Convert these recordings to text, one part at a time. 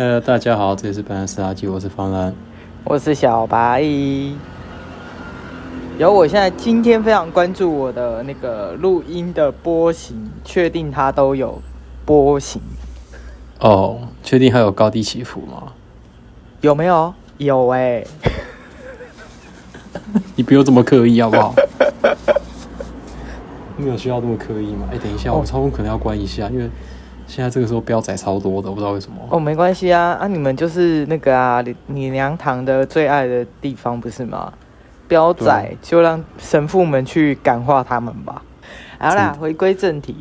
呃，大家好，这里是本来是垃圾，我是方兰，我是小白。有，我现在今天非常关注我的那个录音的波形，确定它都有波形。哦，确定还有高低起伏吗？有没有？有哎、欸。你不用这么刻意好不好？没有需要这么刻意吗？哎、欸，等一下，我超可能要关一下，因为现在这个时候标仔超多的，我不知道为什么。哦，没关系啊，啊，你们就是那个啊，你你娘堂的最爱的地方不是吗？标仔就让神父们去感化他们吧。好啦，回归正题，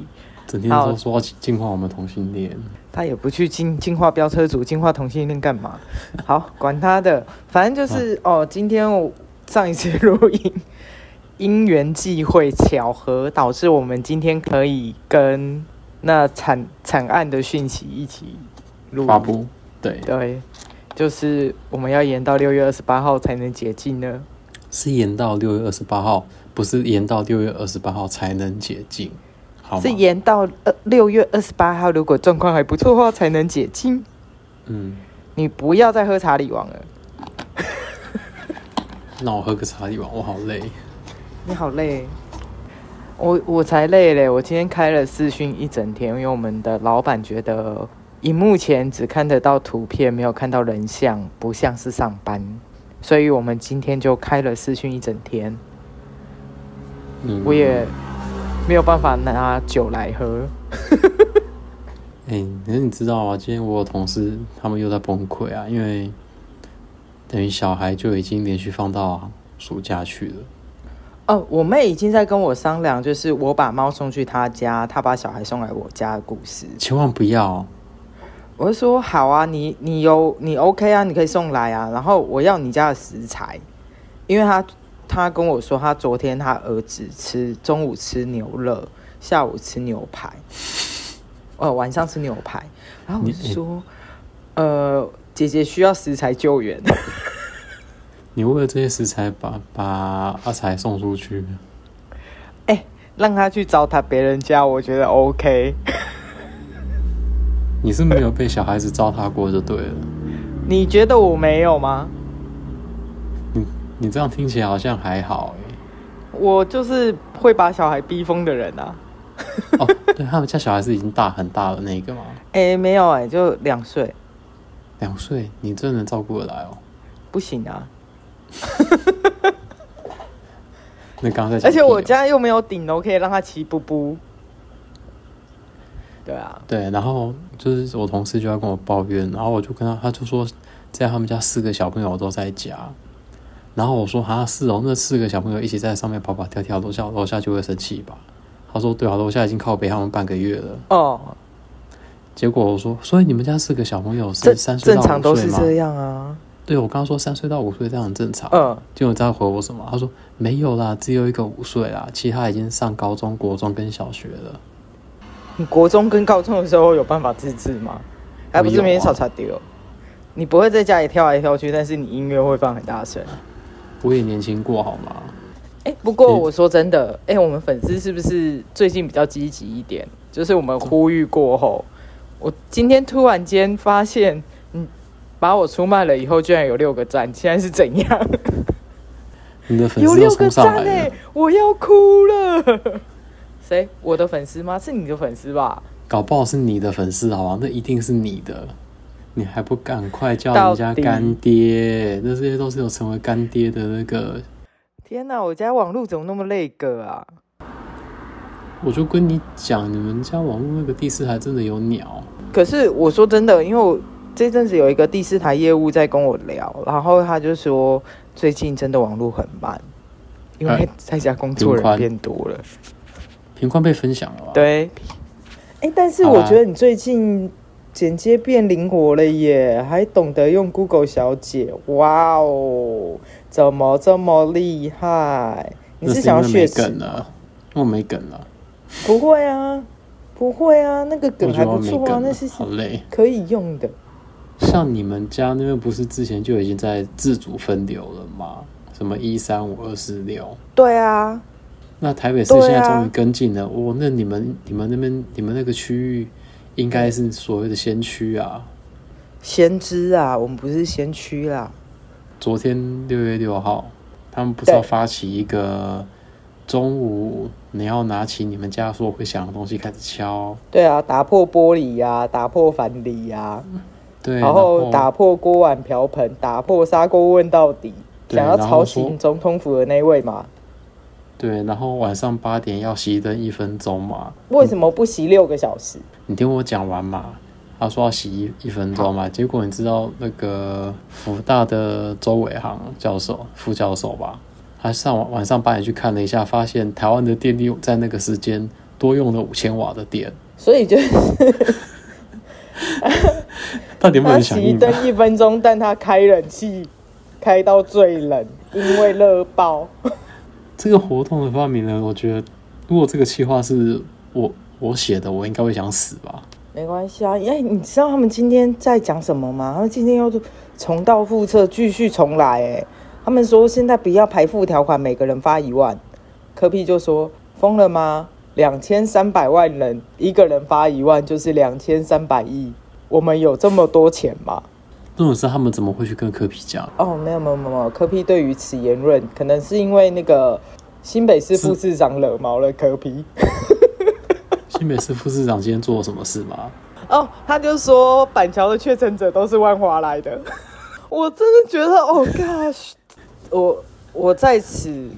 整天都说要净化我们同性恋，他也不去净净化飙车族，净化同性恋干嘛？好，管他的，反正就是、啊、哦。今天我上一次录音，因缘际会巧合，导致我们今天可以跟那惨惨案的讯息一起录发布。对对，就是我们要延到六月二十八号才能解禁呢。是延到六月二十八号，不是延到六月二十八号才能解禁，好，是延到呃六月二十八号，如果状况还不错的话才能解禁。嗯，你不要再喝查理王了。那我喝个茶理王，我好累。你好累，我我才累嘞！我今天开了视讯一整天，因为我们的老板觉得，荧幕前只看得到图片，没有看到人像，不像是上班。所以我们今天就开了视讯一整天，嗯，我也没有办法拿酒来喝。哎、欸，可是你知道吗？今天我有同事他们又在崩溃啊，因为等于小孩就已经连续放到暑假去了。哦，我妹已经在跟我商量，就是我把猫送去她家，她把小孩送来我家的故事。千万不要。我就说好啊，你你有你 OK 啊，你可以送来啊。然后我要你家的食材，因为他他跟我说，他昨天他儿子吃中午吃牛肉，下午吃牛排，哦，晚上吃牛排。然后我就说，呃，姐姐需要食材救援。你为了这些食材把把阿才送出去？哎、欸，让他去糟蹋别人家，我觉得 OK。你是没有被小孩子糟蹋过就对了。你觉得我没有吗？你你这样听起来好像还好哎。我就是会把小孩逼疯的人啊。哦，对，他们家小孩是已经大很大了那个吗？哎、欸，没有哎，就两岁。两岁，你真的能照顾得来哦？不行啊。那刚才，而且我家又没有顶楼可以让他骑步步。对啊，对，然后就是我同事就要跟我抱怨，然后我就跟他，他就说，在他们家四个小朋友都在家，然后我说啊，是哦，那四个小朋友一起在上面跑跑跳跳，楼下楼下就会生气吧？他说对啊，楼下已经靠北他们半个月了。哦，结果我说，所以你们家四个小朋友是三岁到五岁吗？正常都是这样啊。对，我刚刚说三岁到五岁这样很正常。嗯，结果你知道回我什么？他说没有啦，只有一个五岁啦，其他已经上高中、国中跟小学了。你国中跟高中的时候有办法自制吗？还不是每天吵吵丢？你不会在家里跳来跳去，但是你音乐会放很大声。我也年轻过好吗？哎、欸，不过我说真的，哎、我们粉丝是不是最近比较积极一点？就是我们呼吁过后，我今天突然间发现，嗯，把我出卖了以后，居然有六个赞，现在是怎样？你的粉丝有六个赞哎，我要哭了。谁？我的粉丝吗？是你的粉丝吧？搞不好是你的粉丝，好吧？那一定是你的，你还不赶快叫人家干爹？那这些都是有成为干爹的那个。天哪！我家网络怎么那么那个啊？我就跟你讲，你们家网络那个第四台真的有鸟。可是我说真的，因为我这阵子有一个第四台业务在跟我聊，然后他就说最近真的网络很慢，因为在家工作人变多了。频宽被分享了吧？对，哎，但是我觉得你最近剪接变灵活了耶，还懂得用 Google 小姐，哇哦，怎么这么厉害？你是想要学梗了？我没梗了。不会啊，不会啊，那个梗还不错啊，那是好累，可以用的。像你们家那边不是之前就已经在自主分流了吗？什么一三五二四六？对啊。那台北市现在终于跟进了，哦、啊，那你们、你们那边、你们那个区域，应该是所谓的先驱啊。先知啊，我们不是先驱啦。昨天六月六号，他们不是要发起一个中午你要拿起你们家所会响的东西开始敲？对啊，打破玻璃呀、啊，打破反篱呀，对，然后打破锅碗瓢盆，打破砂锅问到底，想要吵醒总统府的那位嘛？对，然后晚上八点要熄灯一分钟嘛？为什么不熄六个小时？你听我讲完嘛。他说要洗一一分钟嘛，结果你知道那个福大的周伟航教授、副教授吧？他上晚晚上八点去看了一下，发现台湾的电力在那个时间多用了五千瓦的电，所以就是 到底有没有人响应？他熄灯一分钟，但他开冷气开到最冷，因为热爆。这个活动的发明人，我觉得如果这个企划是我我写的，我应该会想死吧。没关系啊，哎，你知道他们今天在讲什么吗？他们今天要重蹈覆辙，继续重来。哎，他们说现在不要排付条款，每个人发一万。科比就说疯了吗？两千三百万人，一个人发一万，就是两千三百亿。我们有这么多钱吗？这种事他们怎么会去跟柯 P 讲？哦，没有没有没有，柯皮对于此言论，可能是因为那个新北市副市长惹毛了柯皮。新北市副市长今天做了什么事吗？哦，他就说板桥的确诊者都是万华来的。我真的觉得，哦，gosh，我我在此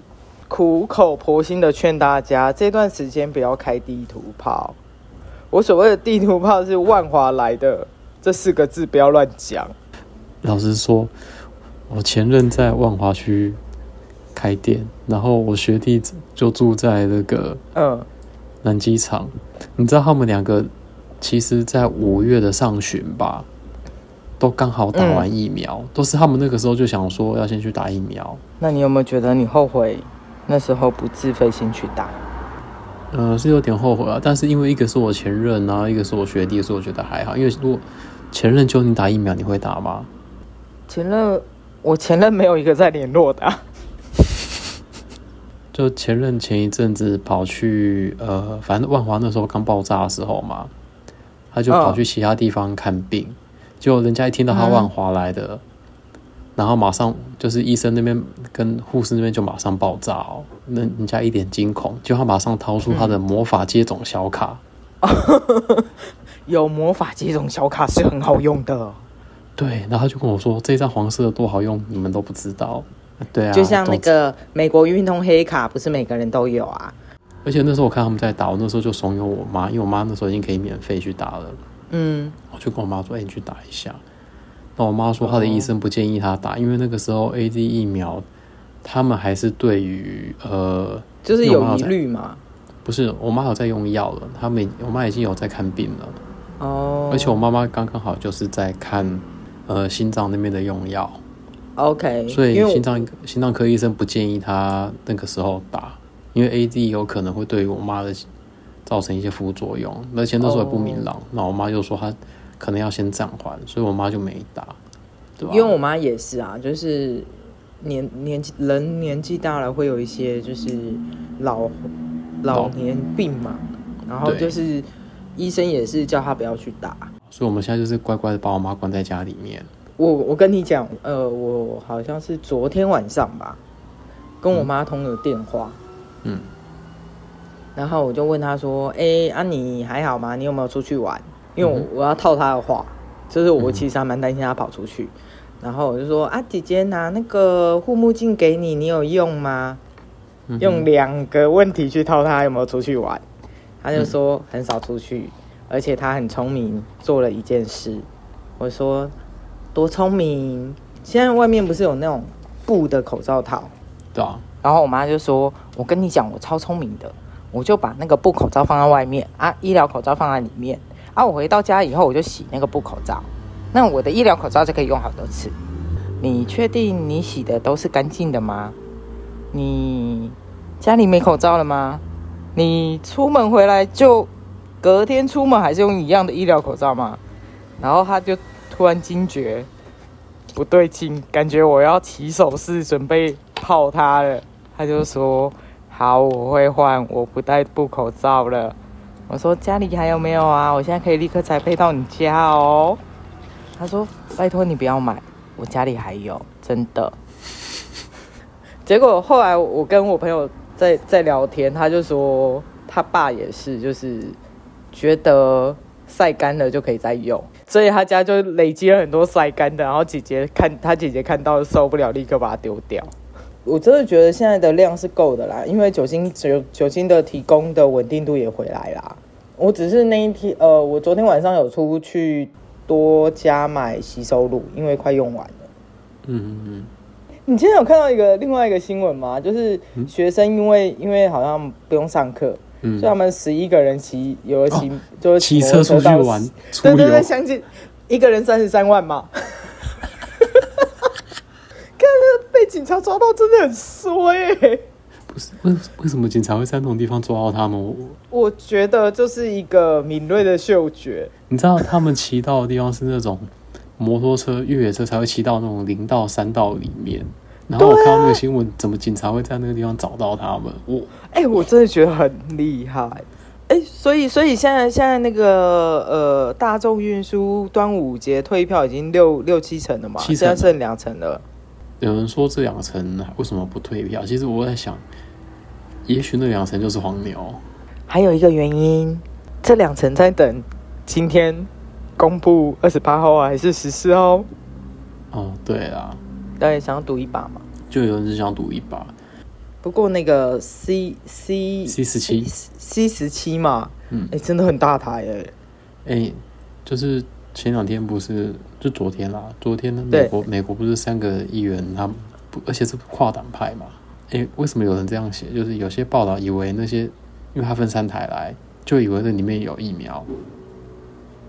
苦口婆心的劝大家，这段时间不要开地图炮。我所谓的地图炮是万华来的这四个字，不要乱讲。老实说，我前任在万华区开店，然后我学弟就住在那个嗯南机场。你知道他们两个，其实，在五月的上旬吧，都刚好打完疫苗，嗯，都是他们那个时候就想说要先去打疫苗。那你有没有觉得你后悔那时候不自费先去打？呃，是有点后悔啊，但是因为一个是我前任啊，一个是我学弟，所以我觉得还好。因为如果前任就你打疫苗，你会打吗？前任，我前任没有一个在联络的。就前任前一阵子跑去呃，反正万华那时候刚爆炸的时候嘛，他就跑去其他地方看病，结果人家一听到他万华来的，然后马上就是医生那边跟护士那边就马上爆炸哦，那人家一脸惊恐，就他马上掏出他的魔法接种小卡，有魔法接种小卡是很好用的，对，然后他就跟我说这张黄色的多好用，你们都不知道。对啊，就像那个美国运动黑卡，不是每个人都有啊。而且那时候我看他们在打，我那时候就怂恿我妈，因为我妈那时候已经可以免费去打了。嗯，我就跟我妈说：“哎、欸，你去打一下。”那我妈说她的医生不建议她打，因为那个时候 AZ 疫苗，他们还是对于呃，就是有疑虑嘛。不是，我妈有在用药了，她们我妈已经有在看病了。哦。而且我妈妈刚刚好就是在看呃心脏那边的用药。OK，所以心脏心脏科医生不建议她那个时候打，因为 A D 有可能会对我妈的造成一些副作用，而且那时候也不明朗。那、oh. 我妈就说她可能要先暂缓，所以我妈就没打，对吧？因为我妈也是啊，就是年年纪人年纪大了会有一些就是老老年病嘛，然后就是医生也是叫她不要去打，所以我们现在就是乖乖的把我妈关在家里面。我我跟你讲，呃，我好像是昨天晚上吧，跟我妈通了电话，嗯，然后我就问她说，哎、欸，啊你还好吗？你有没有出去玩？因为我我要套她的话，就是我其实还蛮担心她跑出去，然后我就说，啊姐姐拿那个护目镜给你，你有用吗？用两个问题去套他有没有出去玩，他就说很少出去，而且他很聪明，做了一件事，我说。多聪明！现在外面不是有那种布的口罩套？对啊。然后我妈就说：“我跟你讲，我超聪明的，我就把那个布口罩放在外面啊，医疗口罩放在里面啊。我回到家以后，我就洗那个布口罩，那我的医疗口罩就可以用好多次。你确定你洗的都是干净的吗？你家里没口罩了吗？你出门回来就隔天出门还是用一样的医疗口罩吗？”然后他就。突然惊觉不对劲，感觉我要起手势准备泡他了。他就说：“好，我会换，我不戴布口罩了。”我说：“家里还有没有啊？我现在可以立刻才配到你家哦。”他说：“拜托你不要买，我家里还有，真的。”结果后来我跟我朋友在在聊天，他就说他爸也是，就是觉得晒干了就可以再用，所以他家就累积了很多晒干的。然后姐姐看他姐姐看到受不了，立刻把它丢掉。我真的觉得现在的量是够的啦，因为酒精酒酒精的提供的稳定度也回来啦。我只是那一天呃，我昨天晚上有出去多加买吸收乳，因为快用完了。嗯嗯嗯。你今天有看到一个另外一个新闻吗？就是学生因为、嗯、因为好像不用上课，嗯、所以他们十一个人骑有骑、哦、就是骑车出去玩，对对对，相信一个人三十三万嘛。看被警察抓到真的很衰、欸。为为什么警察会在那种地方抓到他们？我我觉得就是一个敏锐的嗅觉。你知道他们骑到的地方是那种。摩托车、越野车才会骑到那种林道、山道里面，然后我看到那个新闻，怎么警察会在那个地方找到他们？我哎、欸，我真的觉得很厉害。哎、欸，所以所以现在现在那个呃，大众运输端午节退票已经六六七成了嘛，七成现在剩两成了。有人说这两成为什么不退票？其实我在想，也许那两层就是黄牛。还有一个原因，这两层在等今天。公布二十八号还是十四号？哦，对啊，大家，想要赌一把嘛？就有人是想赌一把。不过那个 C C C 十七 C 十七嘛，嗯，哎、欸，真的很大台哎、欸。哎、欸，就是前两天不是，就昨天啦，昨天呢，美国美国不是三个议员，他不，而且是跨党派嘛？哎、欸，为什么有人这样写？就是有些报道以为那些，因为他分三台来，就以为那里面有疫苗。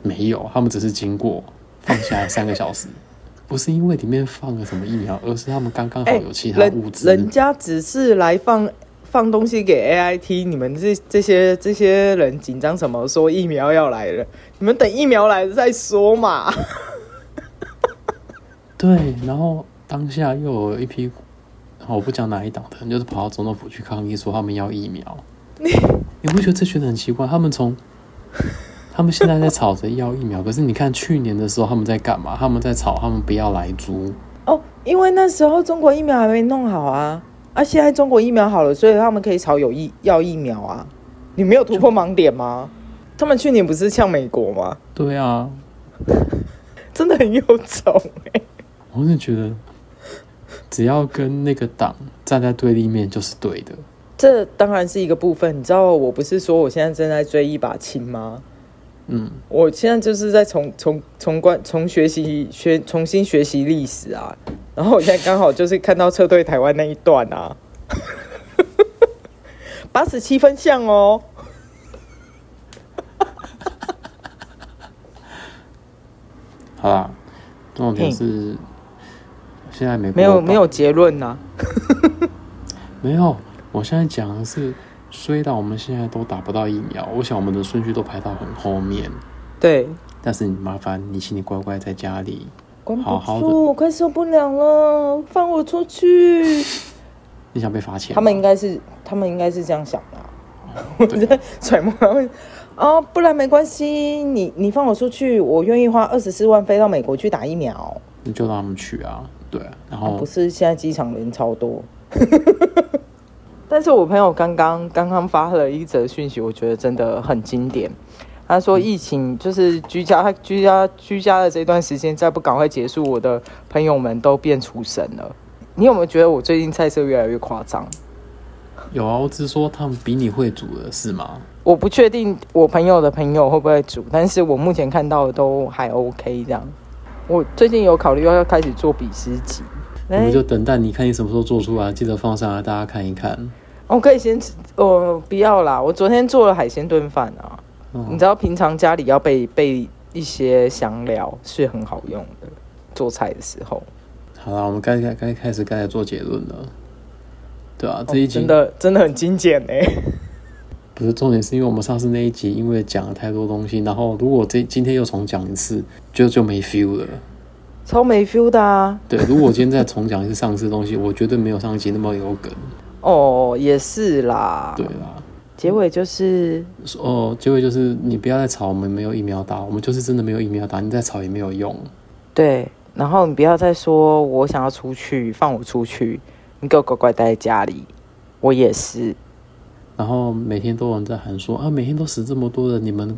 没有，他们只是经过放下来三个小时，不是因为里面放了什么疫苗，而是他们刚刚好有其他物资、欸。人家只是来放放东西给 AIT，你们这这些这些人紧张什么？说疫苗要来了，你们等疫苗来了再说嘛。对，然后当下又有一批，我不讲哪一党的人，就是跑到总统府去抗议，说他们要疫苗。你你不觉得这群人很奇怪？他们从他们现在在吵着要疫苗，可是你看去年的时候他们在干嘛？他们在吵，他们不要来租哦，因为那时候中国疫苗还没弄好啊，啊，现在中国疫苗好了，所以他们可以吵有疫要疫苗啊。你没有突破盲点吗？他们去年不是像美国吗？对啊，真的很有种哎。我是觉得，只要跟那个党站在对立面就是对的。这当然是一个部分，你知道，我不是说我现在正在追一把琴吗？嗯，我现在就是在重重重观重学习学重新学习历史啊，然后我现在刚好就是看到撤退台湾那一段啊，八十七分像哦，好啦，重点是现在没没有没有结论呐，没有，我现在讲的是。虽然我们现在都打不到疫苗，我想我们的顺序都排到很后面。对，但是你麻烦你，请你乖乖在家里，好好的。我快受不了了，放我出去！你想被罚钱？他们应该是，他们应该是这样想的、啊。我 在揣摩他们。哦，不然没关系，你你放我出去，我愿意花二十四万飞到美国去打疫苗。你就让他们去啊，对。然后、啊、不是现在机场人超多。但是我朋友刚刚刚刚发了一则讯息，我觉得真的很经典。他说疫情就是居家居家居家的这段时间，再不赶快结束，我的朋友们都变厨神了。你有没有觉得我最近菜色越来越夸张？有啊，我只是说他们比你会煮了是吗？我不确定我朋友的朋友会不会煮，但是我目前看到的都还 OK 这样。我最近有考虑要开始做比诗集，我们就等待你看你什么时候做出来，记得放上来大家看一看。我可以先吃，哦，不要啦！我昨天做了海鲜炖饭啊，哦、你知道平常家里要备备一些香料是很好用的，做菜的时候。好了，我们该该该开始该来做结论了。对啊，这一集、哦、真的真的很精简哎。不是重点，是因为我们上次那一集因为讲了太多东西，然后如果这今天又重讲一次，就就没 feel 了，超没 feel 的啊。对，如果今天再重讲一次上次的东西，我绝对没有上一集那么有梗。哦，也是啦。对啦，结尾就是哦，结尾就是你不要再吵，我们没有疫苗打，我们就是真的没有疫苗打，你再吵也没有用。对，然后你不要再说我想要出去，放我出去，你给我乖乖待在家里。我也是。然后每天都有人在喊说啊，每天都死这么多人，你们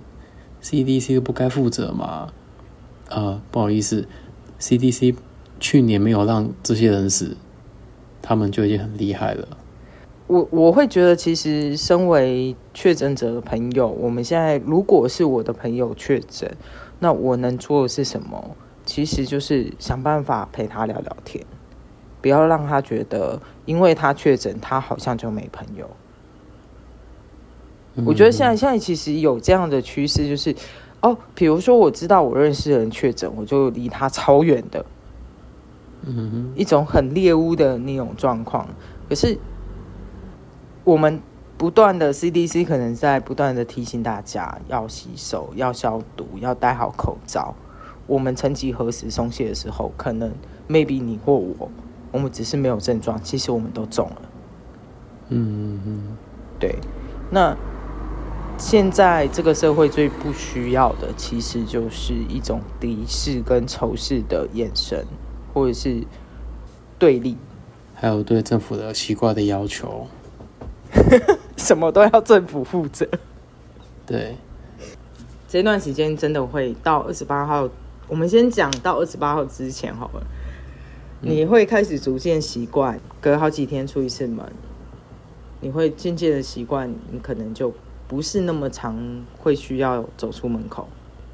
CDC 不该负责吗？呃，不好意思，CDC 去年没有让这些人死，他们就已经很厉害了。我我会觉得，其实身为确诊者的朋友，我们现在如果是我的朋友确诊，那我能做的是什么？其实就是想办法陪他聊聊天，不要让他觉得，因为他确诊，他好像就没朋友。我觉得现在现在其实有这样的趋势，就是哦，比如说我知道我认识的人确诊，我就离他超远的，嗯，一种很猎巫的那种状况，可是。我们不断的 CDC 可能在不断的提醒大家要洗手、要消毒、要戴好口罩。我们曾几何时松懈的时候，可能 maybe 你或我，我们只是没有症状，其实我们都中了。嗯嗯嗯，对。那现在这个社会最不需要的，其实就是一种敌视跟仇视的眼神，或者是对立，还有对政府的奇怪的要求。什么都要政府负责。对，这段时间真的会到二十八号。我们先讲到二十八号之前好了。你会开始逐渐习惯隔好几天出一次门，你会渐渐的习惯，你可能就不是那么常会需要走出门口，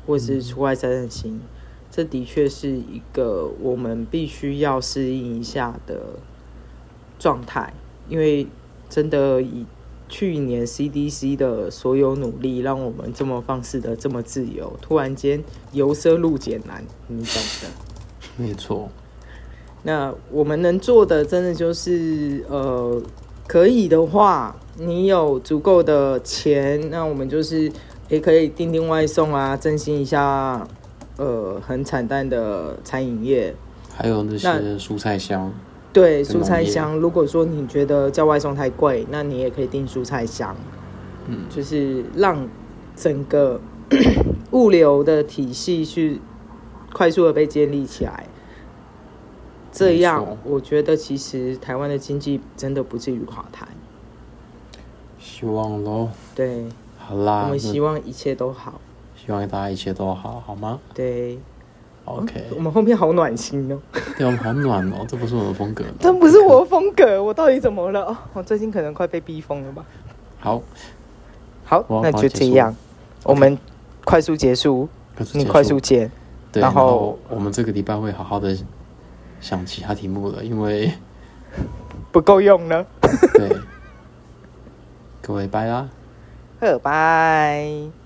或是出外散散心。这的确是一个我们必须要适应一下的状态，因为。真的以去年 CDC 的所有努力，让我们这么放肆的这么自由，突然间由奢入俭难，你懂的。没错。那我们能做的，真的就是呃，可以的话，你有足够的钱，那我们就是也可以订订外送啊，振兴一下呃很惨淡的餐饮业，还有那些蔬菜箱。对，蔬菜箱。如果说你觉得叫外送太贵，那你也可以订蔬菜箱。嗯，就是让整个 物流的体系去快速的被建立起来。这样，我觉得其实台湾的经济真的不至于垮台。希望喽。对。好啦。我们希望一切都好。希望大家一切都好，好吗？对。OK，我们后面好暖心哦。对，我们好暖哦，这不是我的风格。这不是我的风格，我到底怎么了？哦，我最近可能快被逼疯了吧。好，好，那就这样，我们快速结束，你快速剪。对，然后我们这个礼拜会好好的想其他题目了，因为 不够用了。对，各位拜啦，拜拜。